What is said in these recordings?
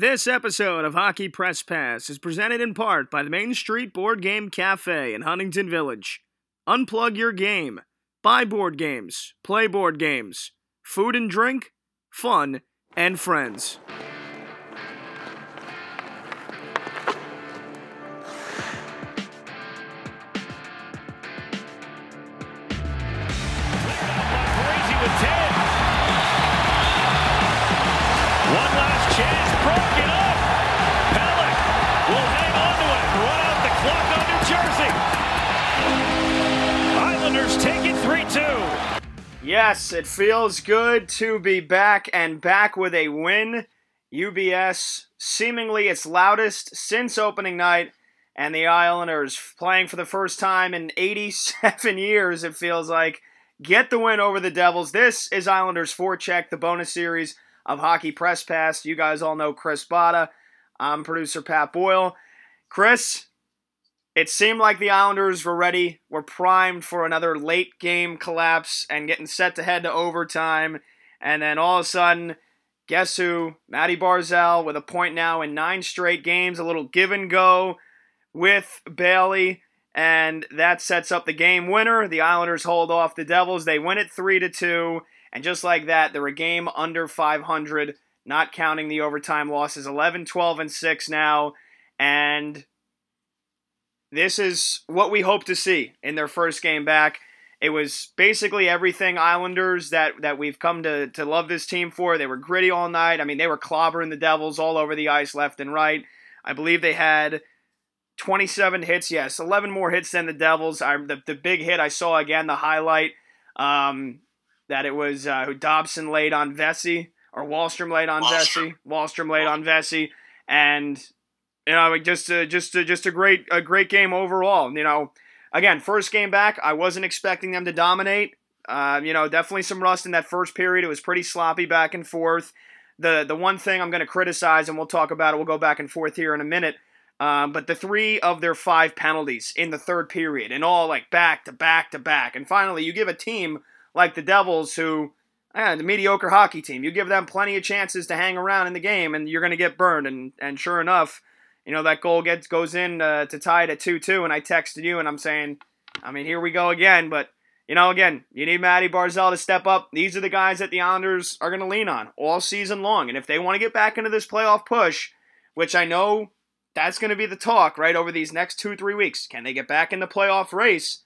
This episode of Hockey Press Pass is presented in part by the Main Street Board Game Cafe in Huntington Village. Unplug your game. Buy board games. Play board games. Food and drink. Fun and friends. Yes, it feels good to be back and back with a win. UBS seemingly its loudest since opening night, and the Islanders playing for the first time in 87 years, it feels like, get the win over the Devils. This is Islanders Forecheck, the bonus series of Hockey Press Pass. You guys all know Chris Botta. I'm producer Pat Boyle. Chris, it seemed like the Islanders were ready, were primed for another late game collapse and getting set to head to overtime. And then all of a sudden, guess who? Matty Barzal with a point now in nine straight games, a little give and go with Bailey. And that sets up the game winner. The Islanders hold off the Devils. They win it 3 to 2. And just like that, they're a game under 500, not counting the overtime losses. 11, 12, and 6 now. And this is what we hope to see in their first game back. It was basically everything Islanders that, that we've come to, to love this team for. They were gritty all night. I mean, they were clobbering the Devils all over the ice, left and right. I believe they had 27 hits. Yes, 11 more hits than the Devils. I, the, the big hit I saw again, the highlight, um, that it was uh, who Dobson laid on Vesey, or Wahlstrom laid on Wahlstrom. Vesey. Wahlstrom laid on Vesey. And you know, just just just a great a great game overall. You know, again, first game back, I wasn't expecting them to dominate. Uh, you know, definitely some rust in that first period. It was pretty sloppy back and forth. The the one thing I'm going to criticize, and we'll talk about it. We'll go back and forth here in a minute. Um, but the three of their five penalties in the third period, and all like back to back to back, and finally you give a team like the Devils, who eh, the mediocre hockey team, you give them plenty of chances to hang around in the game, and you're going to get burned. And and sure enough, you know that goal gets goes in uh, to tie it at two two, and I texted you and I'm saying, I mean here we go again, but you know again you need Matty Barzal to step up. These are the guys that the Islanders are going to lean on all season long, and if they want to get back into this playoff push, which I know that's going to be the talk right over these next two three weeks, can they get back in the playoff race?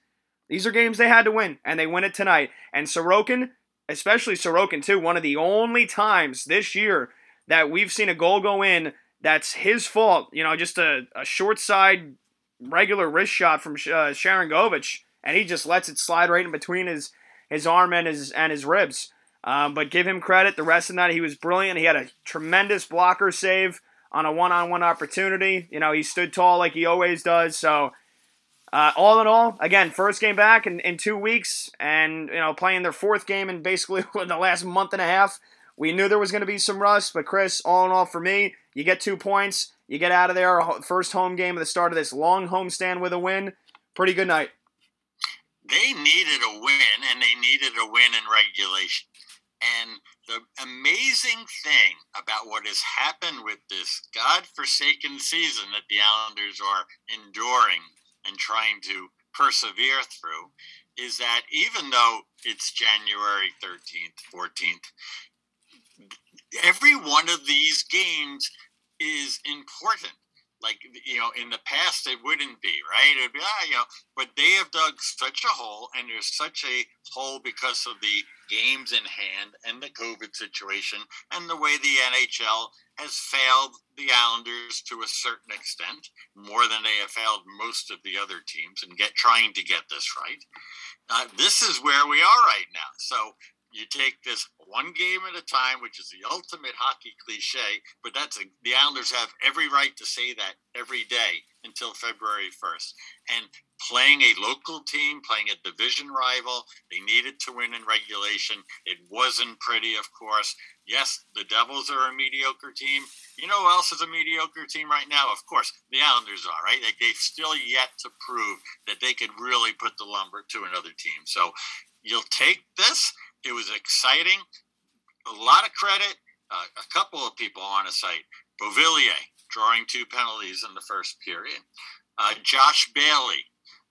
These are games they had to win, and they win it tonight. And Sorokin, especially Sorokin too, one of the only times this year that we've seen a goal go in that's his fault. You know, just a, a short side regular wrist shot from uh, Sharangovich, and he just lets it slide right in between his his arm and his and his ribs. Um, but give him credit. The rest of night he was brilliant. He had a tremendous blocker save on a one-on-one opportunity. You know, he stood tall like he always does. So. Uh, all in all, again, first game back in, in two weeks, and you know, playing their fourth game in basically the last month and a half. We knew there was going to be some rust, but Chris, all in all, for me, you get two points. You get out of there. First home game at the start of this long homestand with a win. Pretty good night. They needed a win, and they needed a win in regulation. And the amazing thing about what has happened with this God-forsaken season that the Islanders are enduring and trying to persevere through is that even though it's January 13th, 14th, every one of these games is important. Like you know, in the past it wouldn't be right. It'd be ah, you know, but they have dug such a hole, and there's such a hole because of the games in hand and the COVID situation, and the way the NHL has failed the Islanders to a certain extent, more than they have failed most of the other teams, and get trying to get this right. Uh, this is where we are right now. So you take this one game at a time, which is the ultimate hockey cliche, but that's a, the Islanders have every right to say that every day until February 1st. And playing a local team, playing a division rival, they needed to win in regulation. It wasn't pretty, of course. Yes, the Devils are a mediocre team. You know who else is a mediocre team right now? Of course, the Islanders are, right? Like they've still yet to prove that they could really put the lumber to another team. So you'll take this it was exciting. A lot of credit. Uh, a couple of people on a site Beauvillier drawing two penalties in the first period. Uh, Josh Bailey,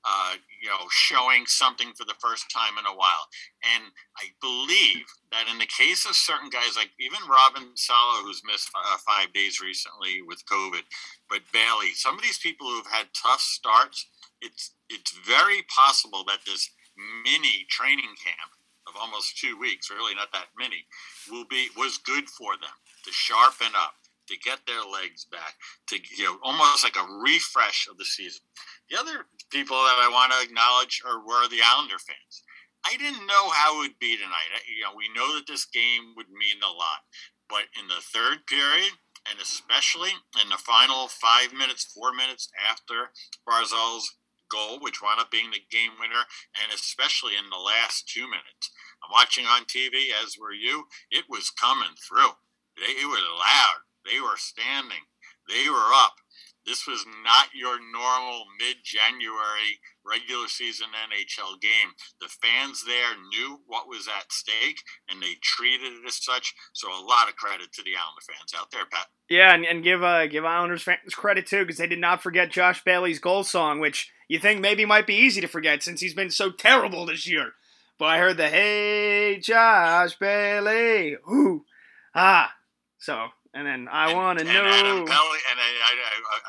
uh, you know, showing something for the first time in a while. And I believe that in the case of certain guys, like even Robin Salo, who's missed uh, five days recently with COVID, but Bailey, some of these people who've had tough starts, it's it's very possible that this mini training camp of almost two weeks, really not that many, will be was good for them to sharpen up, to get their legs back, to you know almost like a refresh of the season. The other people that I want to acknowledge are were the Islander fans. I didn't know how it would be tonight. You know, we know that this game would mean a lot, but in the third period, and especially in the final five minutes, four minutes after Barzal's goal, which wound up being the game winner, and especially in the last two minutes. I'm watching on TV, as were you. It was coming through. They, was loud. They were standing. They were up. This was not your normal mid January regular season NHL game. The fans there knew what was at stake and they treated it as such. So a lot of credit to the Islander fans out there, Pat. Yeah, and, and give uh, give Islanders fans credit too because they did not forget Josh Bailey's goal song, which you think maybe might be easy to forget since he's been so terrible this year. But I heard the "Hey Josh Bailey," ooh, ah, so and then I want to know. Adam Pelly, and I, I,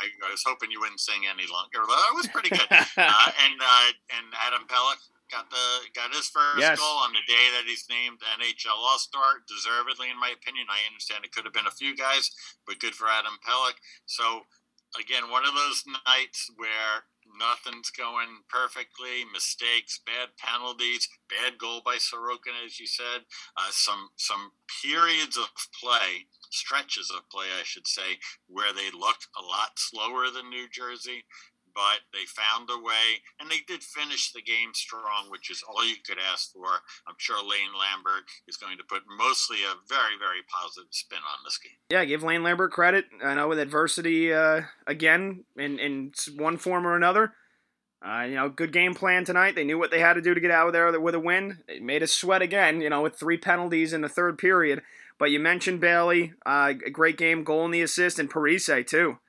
I, I, was hoping you wouldn't sing any longer. That was pretty good. uh, and uh, and Adam Pelech got the got his first yes. goal on the day that he's named NHL All Star, deservedly, in my opinion. I understand it could have been a few guys, but good for Adam Pelech. So again, one of those nights where nothing's going perfectly, mistakes, bad penalties, bad goal by Sorokin, as you said, uh, some some periods of play, stretches of play, I should say, where they looked a lot slower than New Jersey but they found a way and they did finish the game strong, which is all you could ask for. I'm sure Lane Lambert is going to put mostly a very, very positive spin on this game. Yeah, give Lane Lambert credit. I know with adversity uh, again in, in one form or another. Uh, you know, good game plan tonight. They knew what they had to do to get out of there with a win. It made us sweat again, you know, with three penalties in the third period. But you mentioned Bailey, uh, a great game, goal in the assist, and Parise, too.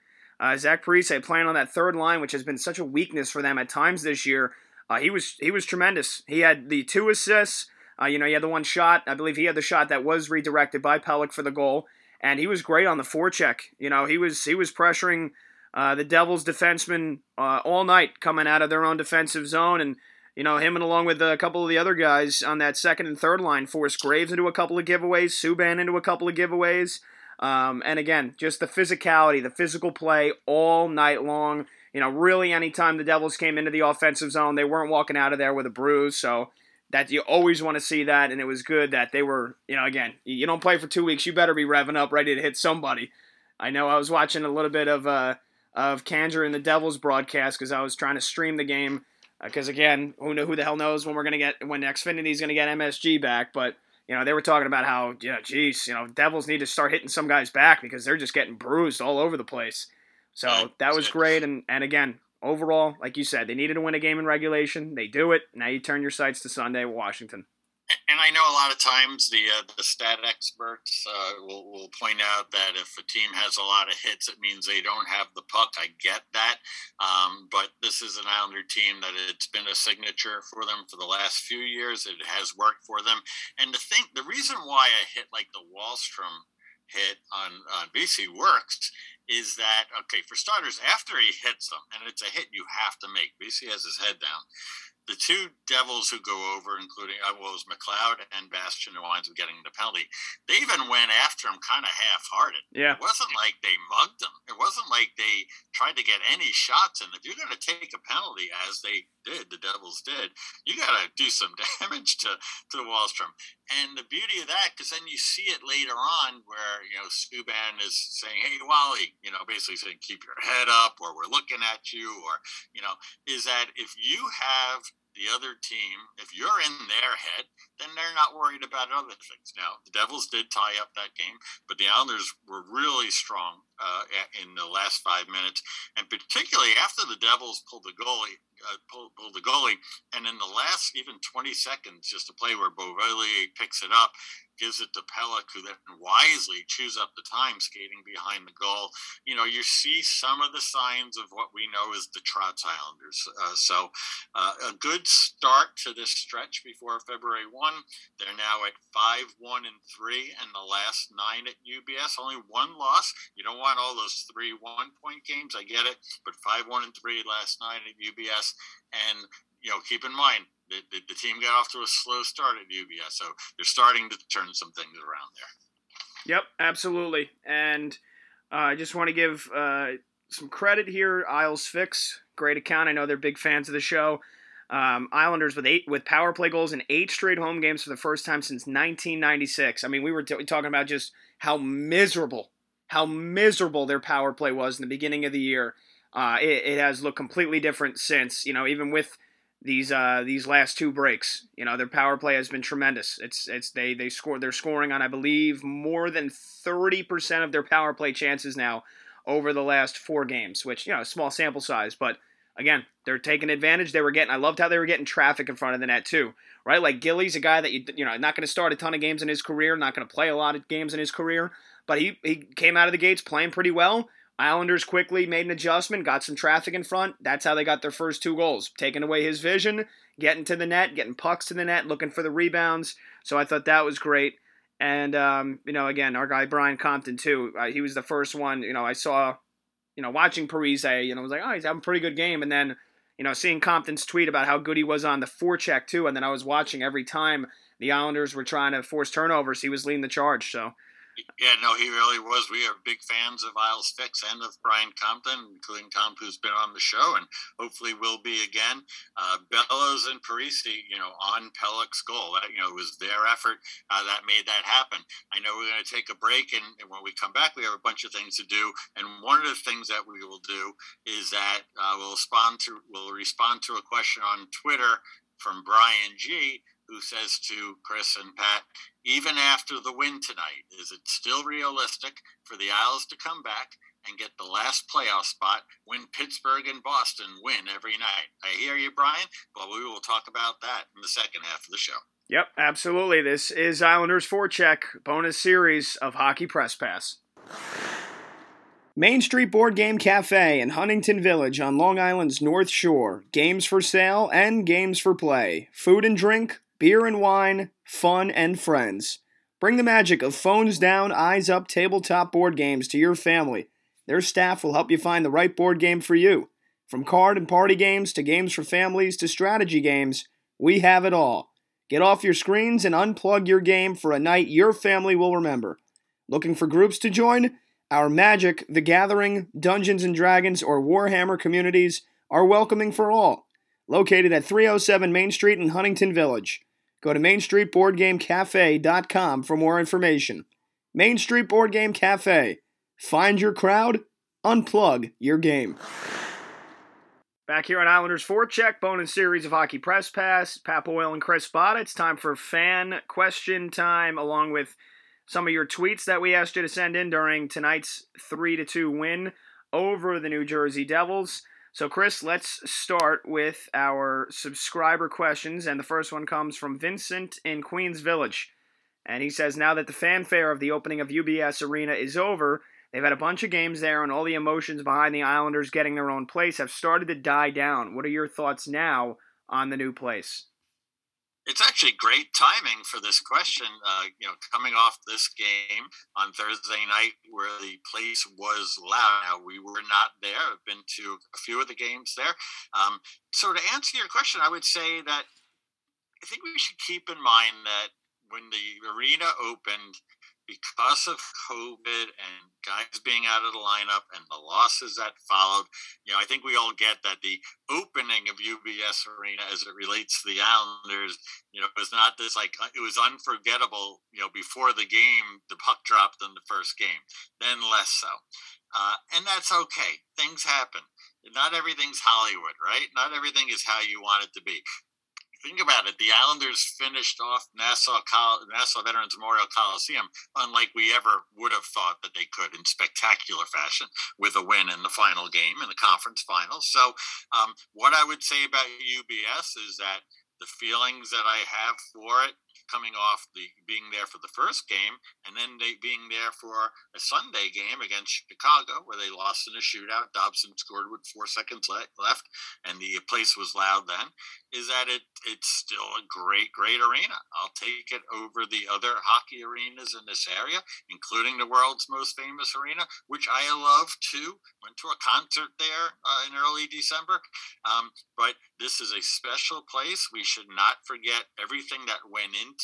Uh, Zach Parise playing on that third line, which has been such a weakness for them at times this year. Uh, he was he was tremendous. He had the two assists. Uh, you know, he had the one shot. I believe he had the shot that was redirected by Pelech for the goal, and he was great on the forecheck. You know, he was he was pressuring uh, the Devils defensemen uh, all night, coming out of their own defensive zone, and you know him and along with a couple of the other guys on that second and third line forced Graves into a couple of giveaways, Subban into a couple of giveaways. Um, and again, just the physicality, the physical play all night long. You know, really, anytime the Devils came into the offensive zone, they weren't walking out of there with a bruise. So that you always want to see that, and it was good that they were. You know, again, you don't play for two weeks, you better be revving up, ready to hit somebody. I know I was watching a little bit of uh, of Kanger and the Devils broadcast because I was trying to stream the game. Because uh, again, who know who the hell knows when we're gonna get when Xfinity's gonna get MSG back, but you know, they were talking about how, yeah, geez, you know, Devils need to start hitting some guys back because they're just getting bruised all over the place. So that was great. And, and again, overall, like you said, they needed to win a game in regulation. They do it. Now you turn your sights to Sunday, Washington and I know a lot of times the uh, the stat experts uh, will, will point out that if a team has a lot of hits, it means they don't have the puck. I get that, um, but this is an Islander team that it's been a signature for them for the last few years. It has worked for them, and the thing, the reason why a hit like the Wahlstrom hit on on Vesey works is that okay for starters after he hits them and it's a hit you have to make Vesey has his head down the two Devils who go over, including uh, well, it was McLeod and Bastian, who winds up getting the penalty. They even went after him kind of half-hearted. Yeah, it wasn't like they mugged him. It wasn't like they tried to get any shots in. If you're going to take a penalty, as they did, the Devils did, you got to do some damage to to Wahlstrom. And the beauty of that, because then you see it later on, where you know Subban is saying, "Hey, Wally," you know, basically saying, "Keep your head up," or "We're looking at you," or you know, is that if you have the other team, if you're in their head, then they're not worried about other things. Now, the Devils did tie up that game, but the Islanders were really strong uh, in the last five minutes, and particularly after the Devils pulled the goalie, uh, pulled, pulled, the goalie, and in the last even 20 seconds, just a play where Beauvillier picks it up, gives it to Pelech, who then wisely chews up the time skating behind the goal. You know, you see some of the signs of what we know as the Trotz Islanders. Uh, so, uh, a good start to this stretch before February 1. They're now at 5 1 and 3, and the last nine at UBS. Only one loss. You don't want all those three one point games. I get it. But 5 1 and 3 last night at UBS. And, you know, keep in mind, the, the, the, team got off to a slow start at UBS, so they're starting to turn some things around there. Yep, absolutely. And uh, I just want to give uh, some credit here. Isles Fix, great account. I know they're big fans of the show. Um, Islanders with eight with power play goals in eight straight home games for the first time since 1996. I mean, we were t- talking about just how miserable, how miserable their power play was in the beginning of the year. Uh, it, it has looked completely different since. You know, even with these uh, these last two breaks. You know, their power play has been tremendous. It's it's they they score they're scoring on I believe more than 30% of their power play chances now over the last four games, which you know, small sample size, but again, they're taking advantage. They were getting I loved how they were getting traffic in front of the net too. Right? Like Gilly's a guy that you you know, not going to start a ton of games in his career, not going to play a lot of games in his career, but he he came out of the gates playing pretty well Islanders quickly made an adjustment, got some traffic in front. That's how they got their first two goals. Taking away his vision, getting to the net, getting pucks to the net, looking for the rebounds. So I thought that was great. And, um, you know, again, our guy Brian Compton, too. Uh, he was the first one, you know, I saw, you know, watching Parise, you know, I was like, oh, he's having a pretty good game. And then, you know, seeing Compton's tweet about how good he was on the forecheck, too. And then I was watching every time the Islanders were trying to force turnovers, he was leading the charge. So yeah, no, he really was. We are big fans of Isles Fix and of Brian Compton, including Tom, who's been on the show and hopefully will be again. Uh, Bellows and Parise, you know, on Pelech's goal. That, you know, it was their effort uh, that made that happen. I know we're going to take a break, and, and, when we come back, we have a bunch of things to do. And one of the things that we will do is that uh, we'll respond to we'll respond to a question on Twitter from Brian G who says to Chris and Pat, even after the win tonight, is it still realistic for the Isles to come back and get the last playoff spot when Pittsburgh and Boston win every night? I hear you, Brian, but we will talk about that in the second half of the show. Yep, absolutely. This is Islanders Forecheck bonus series of Hockey Press Pass. Main Street Board Game Cafe in Huntington Village on Long Island's North Shore. Games for sale and games for play. Food and drink, beer and wine, fun, and friends. Bring the magic of phones down, eyes up tabletop board games to your family. Their staff will help you find the right board game for you. From card and party games to games for families to strategy games, we have it all. Get off your screens and unplug your game for a night your family will remember. Looking for groups to join? Our Magic, The Gathering, Dungeons and Dragons, or Warhammer communities are welcoming for all. Located at 307 Main Street in Huntington Village. Go to MainStreetBoardGameCafe.com for more information. Main Street Board Game Cafe. Find your crowd, unplug your game. Back here on Islanders Forecheck, bonus series of Hockey Press Pass. Pat Boyle and Chris Bott. It's time for fan question time, along with some of your tweets that we asked you to send in during tonight's 3 2 win over the New Jersey Devils. So, Chris, let's start with our subscriber questions. And the first one comes from Vincent in Queens Village. And he says, Now that the fanfare of the opening of UBS Arena is over, they've had a bunch of games there, and all the emotions behind the Islanders getting their own place have started to die down. What are your thoughts now on the new place? It's actually great timing for this question. Uh, you know, coming off this game on Thursday night where the place was loud. Now we were not there. I've been to a few of the games there. Um, so to answer your question, I would say that I think we should keep in mind that when the arena opened, because of COVID and guys being out of the lineup and the losses that followed, you know, I think we all get that the opening of UBS Arena as it relates to the Islanders, you know, was not this like it was unforgettable. You know, before the game, the puck dropped in the first game, then less so, uh, and that's okay. Things happen. Not everything's Hollywood, right? Not everything is how you want it to be think about it. The Islanders finished off Nassau Col- Nassau Veterans Memorial Coliseum unlike we ever would have thought that they could in spectacular fashion with a win in the final game in the conference final. So, um, what I would say about UBS is that the feelings that I have for it coming off the being there for the first game and then they being there for a Sunday game against Chicago where they lost in a shootout. Dobson scored with four seconds left, and the place was loud then. Is that it? It's still a great, great arena. I'll take it over the other hockey arenas in this area, including the world's most famous arena, which I love too. Went to a concert there uh, in early December. Um, but this is a special place. We should not forget everything that went into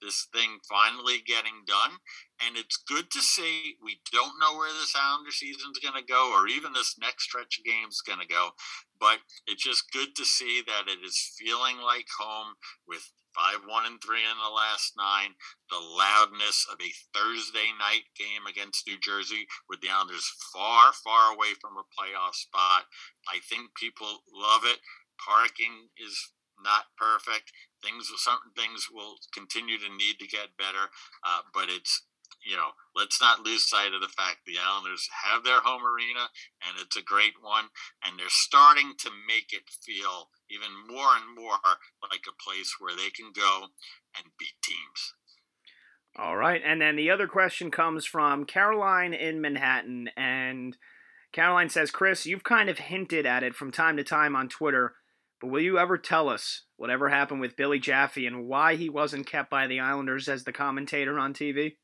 this thing finally getting done. And it's good to see we don't know where this Islander season is going to go or even this next stretch of games is going to go. But it's just good to see that it is feeling like home with five, one, and three in the last nine. The loudness of a Thursday night game against New Jersey, with the Islanders far, far away from a playoff spot. I think people love it. Parking is not perfect. Things, certain things will continue to need to get better, uh, but it's you know, let's not lose sight of the fact the Islanders have their home arena and it's a great one. And they're starting to make it feel even more and more like a place where they can go and beat teams. All right. And then the other question comes from Caroline in Manhattan. And Caroline says, Chris, you've kind of hinted at it from time to time on Twitter but will you ever tell us whatever happened with Billy Jaffe and why he wasn't kept by the Islanders as the commentator on TV?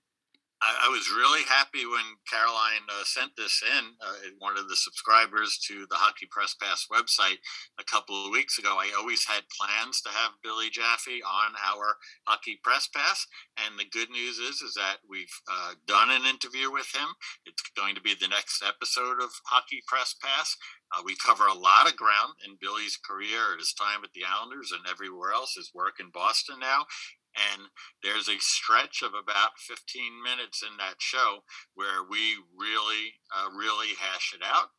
I, I was really happy when Caroline uh, sent this in, uh, one of the subscribers to the Hockey Press Pass website a couple of weeks ago. I always had plans to have Billy Jaffe on our Hockey Press Pass, and the good news is is that we've uh, done an interview with him. It's going to be the next episode of Hockey Press Pass. Uh, we cover a lot of ground in Billy's career, his time at the Islanders, and everywhere else. His work in Boston now, and there's a stretch of about 15 minutes in that show where we really, uh, really hash it out.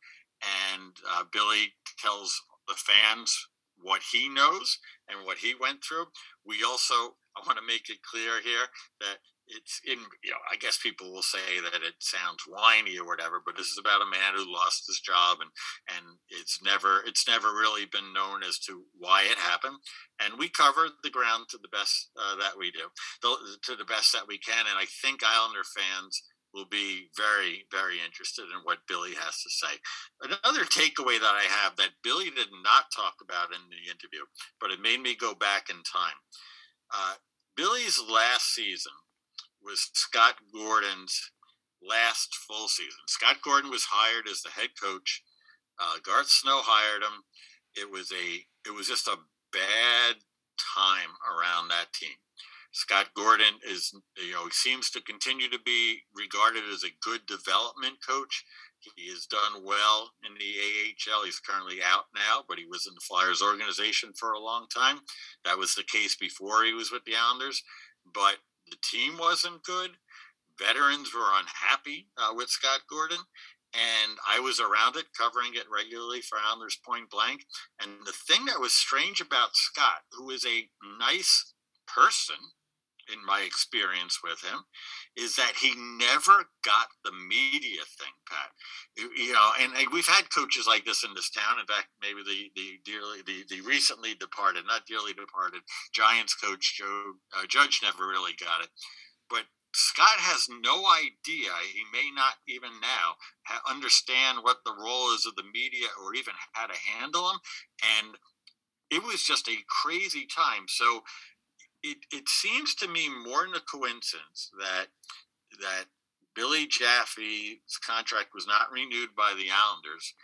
And uh, Billy tells the fans what he knows and what he went through. We also, I want to make it clear here that it's in you know i guess people will say that it sounds whiny or whatever but this is about a man who lost his job and and it's never it's never really been known as to why it happened. And we covered the ground to the best uh, that we do to the best that we can and i think islander fans will be very very interested in what billy has to say. Another takeaway that i have that billy did not talk about in the interview but it made me go back in time. Uh, billy's last season was Scott Gordon's last full season. Scott Gordon was hired as the head coach. Uh, Garth Snow hired him. It was a it was just a bad time around that team. Scott Gordon is you know seems to continue to be regarded as a good development coach. He has done well in the AHL. He's currently out now, but he was in the Flyers organization for a long time. That was the case before he was with the Islanders. But the team wasn't good. Veterans were unhappy uh, with Scott Gordon. And I was around it, covering it regularly for Islanders Point Blank. And the thing that was strange about Scott, who is a nice person, in my experience with him is that he never got the media thing, Pat. You know, and, and, we've had coaches like this in this town. In fact, maybe the the dearly the, the recently departed, not dearly departed, Giants coach Joe uh, Judge never really got it. But Scott has no idea. He may not even now understand what the role is of the media or even how to handle them. And it was just a crazy time. So it, it seems to me more than a coincidence that that Billy Jaffe's contract was not renewed by the Islanders,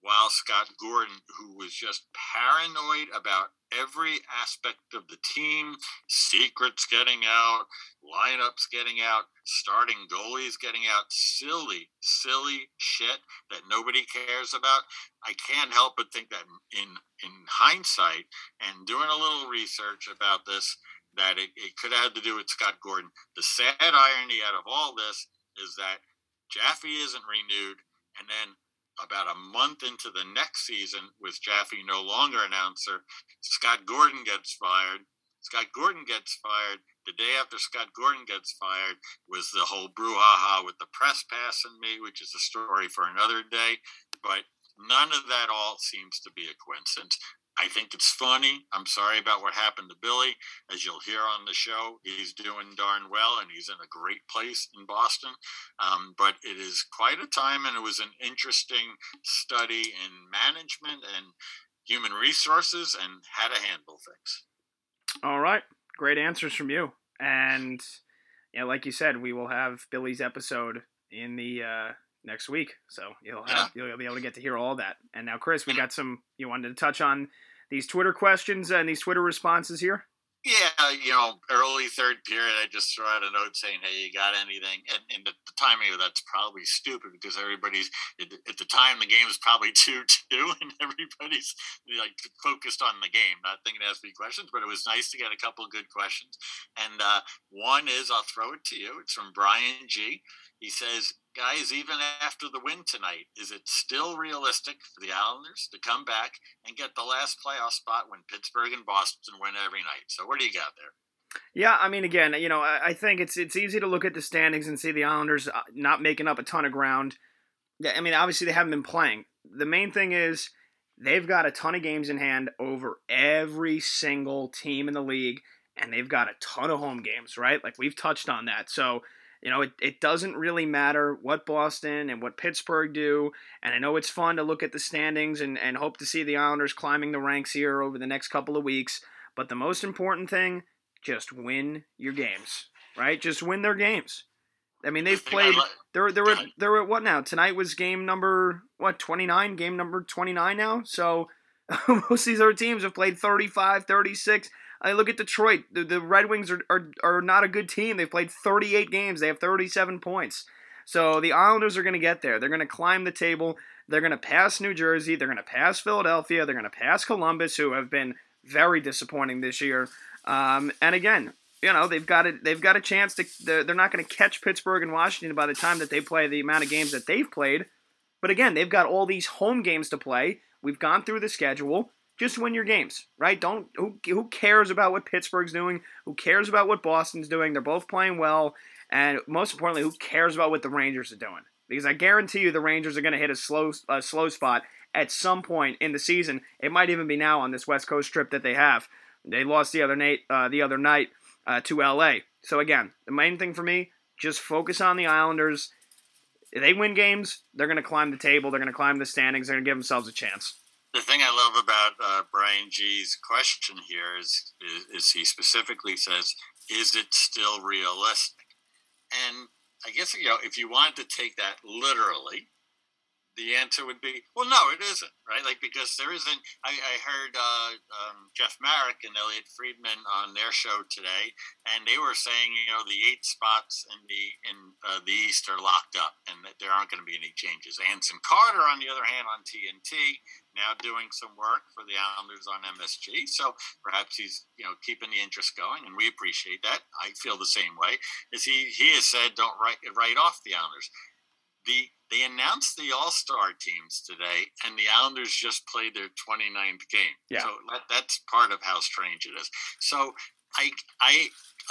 while Scott Gordon, who was just paranoid about every aspect of the team, secrets getting out, lineups getting out, starting goalies getting out, silly, silly shit that nobody cares about. I can't help but think that in in hindsight and doing a little research about this, that it, it could have to do with Scott Gordon. The sad irony out of all this is that Jaffe isn't renewed, and then about a month into the next season, with Jaffe no longer announcer, Scott Gordon gets fired. Scott Gordon gets fired. The day after Scott Gordon gets fired was the whole brouhaha with the press pass and me, which is a story for another day. But none of that all seems to be a coincidence. I think it's funny. I'm sorry about what happened to Billy. As you'll hear on the show, he's doing darn well and he's in a great place in Boston. Um, but it is quite a time, and it was an interesting study in management and human resources and how to handle things. All right. Great answers from you. And yeah, like you said, we will have Billy's episode in the uh, next week. So you'll have you'll be able to get to hear all that. And now, Chris, we got some you wanted to touch on these Twitter questions and these Twitter responses here? Yeah, you know, early third period, I just throw out a note saying, "Hey, you got anything?" And, and the, the, timing of that's probably stupid because everybody's at, at the time the game is probably two two, and everybody's like focused on the game, not thinking to ask me questions. But it was nice to get a couple good questions, and uh, one is I'll throw it to you. It's from Brian G. He says, guys, even after the win tonight, is it still realistic for the Islanders to come back and get the last playoff spot when Pittsburgh and Boston win every night? So, what do you got there? Yeah, I mean, again, you know, I think it's it's easy to look at the standings and see the Islanders uh, not making up a ton of ground. I mean, obviously they haven't been playing. The main thing is they've got a ton of games in hand over every single team in the league, and they've got a ton of home games, right? Like we've touched on that. So you know, it, it doesn't really matter what Boston and what Pittsburgh do. And I know it's fun to look at the standings and, and hope to see the Islanders climbing the ranks here over the next couple of weeks. But the most important thing, just win your games, right? Just win their games. I mean, they've played. They're they're at, they're at what now? Tonight was game number what twenty nine. Game number twenty nine now. So most of these other teams have played 35, 36. I look at Detroit. The, the Red Wings are, are, are not a good team. They've played 38 games. They have 37 points. So the Islanders are going to get there. They're going to climb the table. They're going to pass New Jersey. They're going to pass Philadelphia. They're going to pass Columbus, who have been very disappointing this year. Um, and again, you know they've got it. They've got a chance to. They're, they're not going to catch Pittsburgh and Washington by the time that they play the amount of games that they've played. But again, they've got all these home games to play. We've gone through the schedule just win your games, right? Don't who who cares about what Pittsburgh's doing? Who cares about what Boston's doing? They're both playing well, and most importantly, who cares about what the Rangers are doing? Because I guarantee you, the Rangers are going to hit a slow a slow spot at some point in the season. It might even be now on this West Coast trip that they have. They lost the other night, uh, the other night uh, to LA. So again, the main thing for me, just focus on the Islanders. If they win games, they're going to climb the table. They're going to climb the standings. They're going to give themselves a chance the thing I love about uh, Brian G's question here is, is, is he specifically says, "Is it still realistic?" And I guess you know if you wanted to take that literally, the answer would be, well, no, it isn't, right? Like, because there isn't. I, I heard uh, um, Jeff Marek and Elliotte Friedman on their show today, and they were saying, you know, the eight spots in the in uh, the East are locked up, and that there aren't going to be any changes. Anson Carter, on the other hand, on TNT, now doing some work for the Islanders on MSG. So perhaps he's you know keeping the interest going, and we appreciate that. I feel the same way. As he he has said, don't write write off the Islanders. The they announced the All Star teams today, and the Islanders just played their 29th game. Yeah. So that, that's part of how strange it is. So I I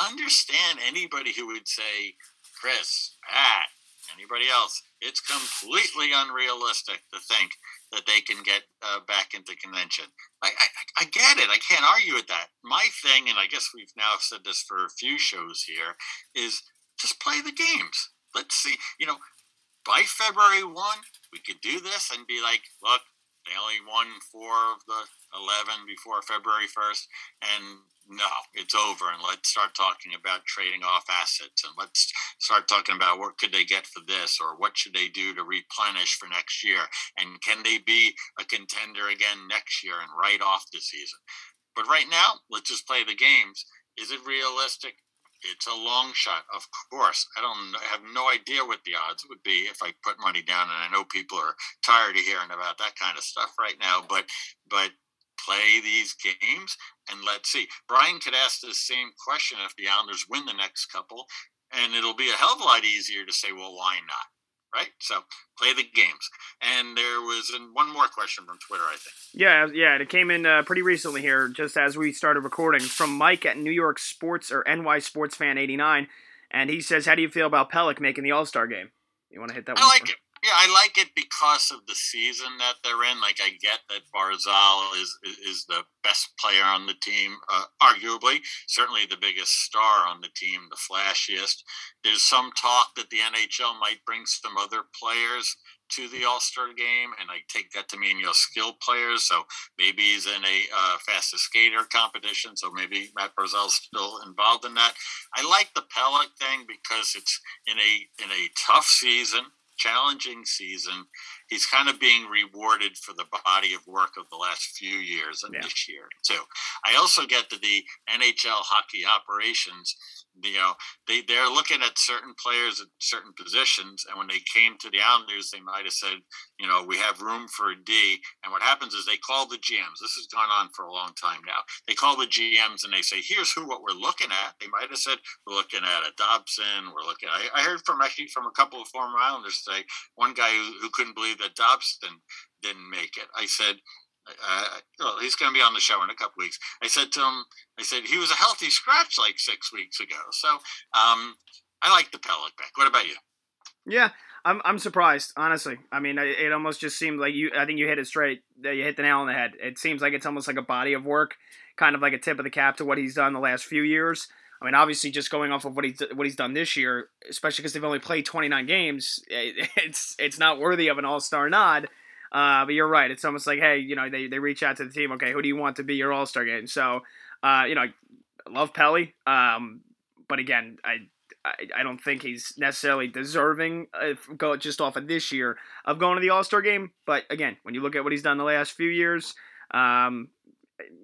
understand anybody who would say, Chris, Pat, anybody else, it's completely unrealistic to think that they can get uh, back into convention. I, I, I get it. I can't argue with that. My thing, and I guess we've now said this for a few shows here, is just play the games. Let's see. You know, by February 1, we could do this and be like, look, they only won four of the 11 before February 1st. And no, it's over. And let's start talking about trading off assets. And let's start talking about what could they get for this or what should they do to replenish for next year. And can they be a contender again next year and write off the season? But right now, let's just play the games. Is it realistic? It's a long shot, of course. I don't I have no idea what the odds would be if I put money down, and I know people are tired of hearing about that kind of stuff right now. But but play these games and let's see. Brian could ask the same question if the Islanders win the next couple, and it'll be a hell of a lot easier to say, well, why not? Right? So play the games. And there was one more question from Twitter, I think. Yeah, yeah, it came in uh, pretty recently here, just as we started recording, from Mike at New York Sports or NY Sports Fan eighty nine, and he says, "How do you feel about Pelech making the All Star game?" You want to hit that? I one like for- it. Yeah, I like it because of the season that they're in. Like, I get that Barzal is is the best player on the team, uh, arguably, certainly the biggest star on the team, the flashiest. There's some talk that the NHL might bring some other players to the All Star game, and I take that to mean you know skilled players. So maybe he's in a uh, fastest skater competition. So maybe Matt Barzal's still involved in that. I like the Pelech thing because it's in a in a tough season challenging season. He's kind of being rewarded for the body of work of the last few years and Yeah. this year too. I also get to the NHL hockey operations. You know, they they're looking at certain players at certain positions, and when they came to the Islanders, they might have said, you know, we have room for a D. And what happens is they call the GMs. This has gone on for a long time now. They call the GMs and they say, here's who what we're looking at. They might have said, we're looking at a Dobson. We're looking. I, I heard from actually from a couple of former Islanders say one guy who, who couldn't believe that Dobson didn't make it. I said. Uh, well, he's going to be on the show in a couple weeks. I said to him, I said he was a healthy scratch like six weeks ago. So um, I like the pellet back. What about you? Yeah, I'm I'm surprised, honestly. I mean, it almost just seemed like you. I think you hit it straight. You hit the nail on the head. It seems like it's almost like a body of work, kind of like a tip of the cap to what he's done the last few years. I mean, obviously, just going off of what he's what he's done this year, especially because they've only played 29 games, it's it's not worthy of an All Star nod. Uh, but you're right. It's almost like, hey, you know, they, they reach out to the team. Okay, who do you want to be your All Star game? So, uh, you know, I love Pelly. Um, but again, I I, I don't think he's necessarily deserving of go just off of this year of going to the All Star game. But again, when you look at what he's done the last few years, um,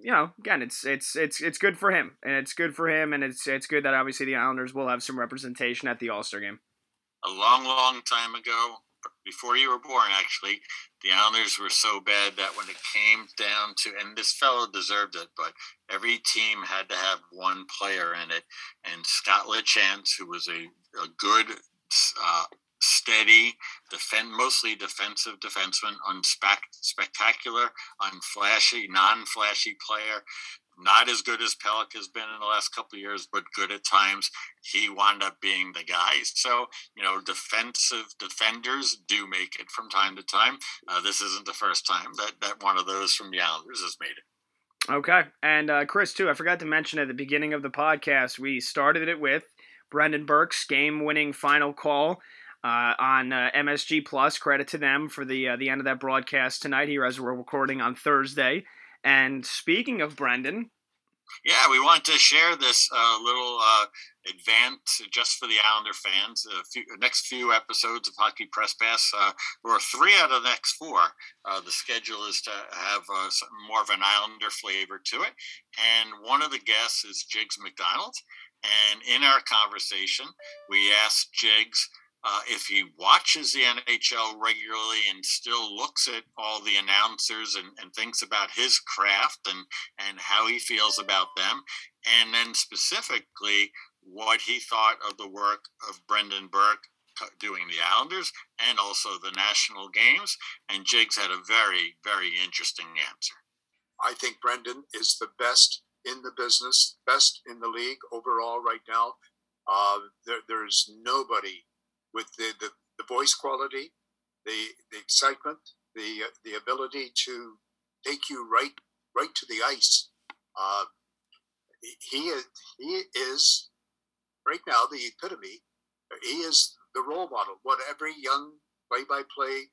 you know, again, it's it's it's it's good for him, and it's good for him, and it's it's good that obviously the Islanders will have some representation at the All Star game. a long, long time ago, before you were born, actually, the Islanders were so bad that when it came down to, and this fellow deserved it, but every team had to have one player in it. And Scott Lachance, who was a, a good, uh, steady, defend, mostly defensive defenseman, unspec- spectacular, unflashy, non-flashy player, not as good as Pelech has been in the last couple of years, but good at times. He wound up being the guy. So, you know, defensive defenders do make it from time to time. Uh, this isn't the first time that, that one of those from the Islanders has made it. Okay, and uh, Chris too. I forgot to mention at the beginning of the podcast we started it with Brendan Burke's game-winning final call uh, on uh, MSG Plus. Credit to them for the uh, the end of that broadcast tonight here as we're recording on Thursday. And speaking of Brendan, Yeah, we want to share this uh, little uh, advance just for the Islander fans. Few, next few episodes of Hockey Press Pass, uh, or three out of the next four. Uh, the schedule is to have uh, more of an Islander flavor to it. And one of the guests is Jigs McDonald. And in our conversation, we asked Jigs uh, if he watches the NHL regularly and still looks at all the announcers and, and thinks about his craft and, and how he feels about them, and then specifically what he thought of the work of Brendan Burke doing the Islanders and also the national games. And Jigs had a very, very interesting answer. I think Brendan is the best in the business, best in the league overall right now. Uh, there, there's nobody with the, the, the voice quality, the the excitement, the the ability to take you right right to the ice. Uh, he is he is right now the epitome. He is the role model. What every young play-by-play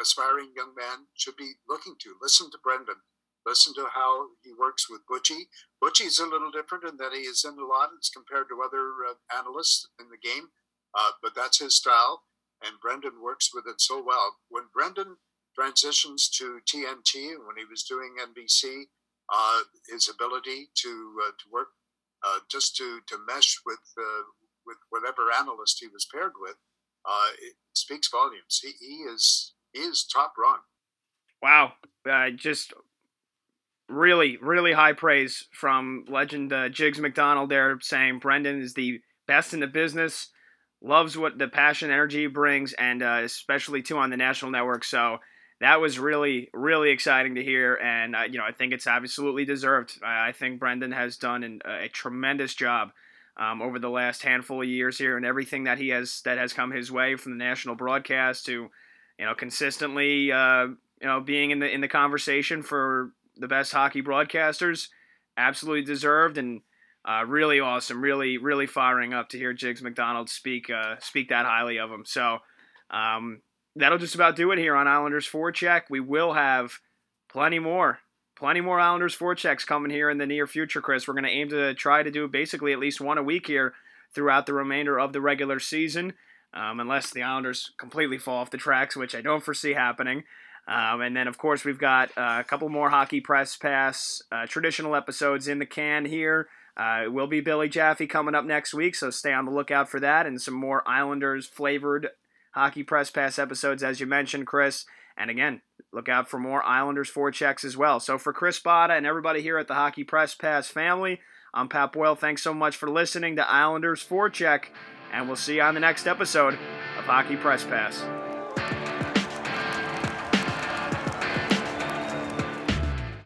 aspiring young man should be looking to. Listen to Brendan. Listen to how he works with Butchie. Butchie's a little different in that he is in a lot as compared to other uh, analysts in the game, uh, but that's his style, and Brendan works with it so well. When Brendan transitions to TNT when he was doing NBC, uh, his ability to uh, to work uh, just to to mesh with uh, with whatever analyst he was paired with, uh, it speaks volumes. He, he is he is top rung. wow, just really really high praise from legend Jigs McDonald there, saying Brendan is the best in the business. Loves what the passion, energy brings, and uh, especially too on the national network. So that was really, really exciting to hear, and uh, you know I think it's absolutely deserved. I, I think Brendan has done an, a tremendous job um, over the last handful of years here, and everything that he has that has come his way from the national broadcast to, you know, consistently, uh, you know, being in the in the conversation for the best hockey broadcasters, absolutely deserved and. Uh, really awesome, really, really firing up to hear Jigs McDonald speak uh, speak that highly of him. So um, that'll just about do it here on Islanders Forecheck. We will have plenty more, plenty more Islanders Forechecks coming here in the near future, Chris. We're going to aim to try to do basically at least one a week here throughout the remainder of the regular season, um, unless the Islanders completely fall off the tracks, which I don't foresee happening. Um, and then, of course, we've got uh, a couple more Hockey Press Pass uh, traditional episodes in the can here. Uh, it will be Billy Jaffe coming up next week, so stay on the lookout for that and some more Islanders flavored Hockey Press Pass episodes, as you mentioned, Chris. And again, look out for more Islanders Forechecks as well. So for Chris Botta and everybody here at the Hockey Press Pass family, I'm Pat Boyle. Thanks so much for listening to Islanders Forecheck, and we'll see you on the next episode of Hockey Press Pass.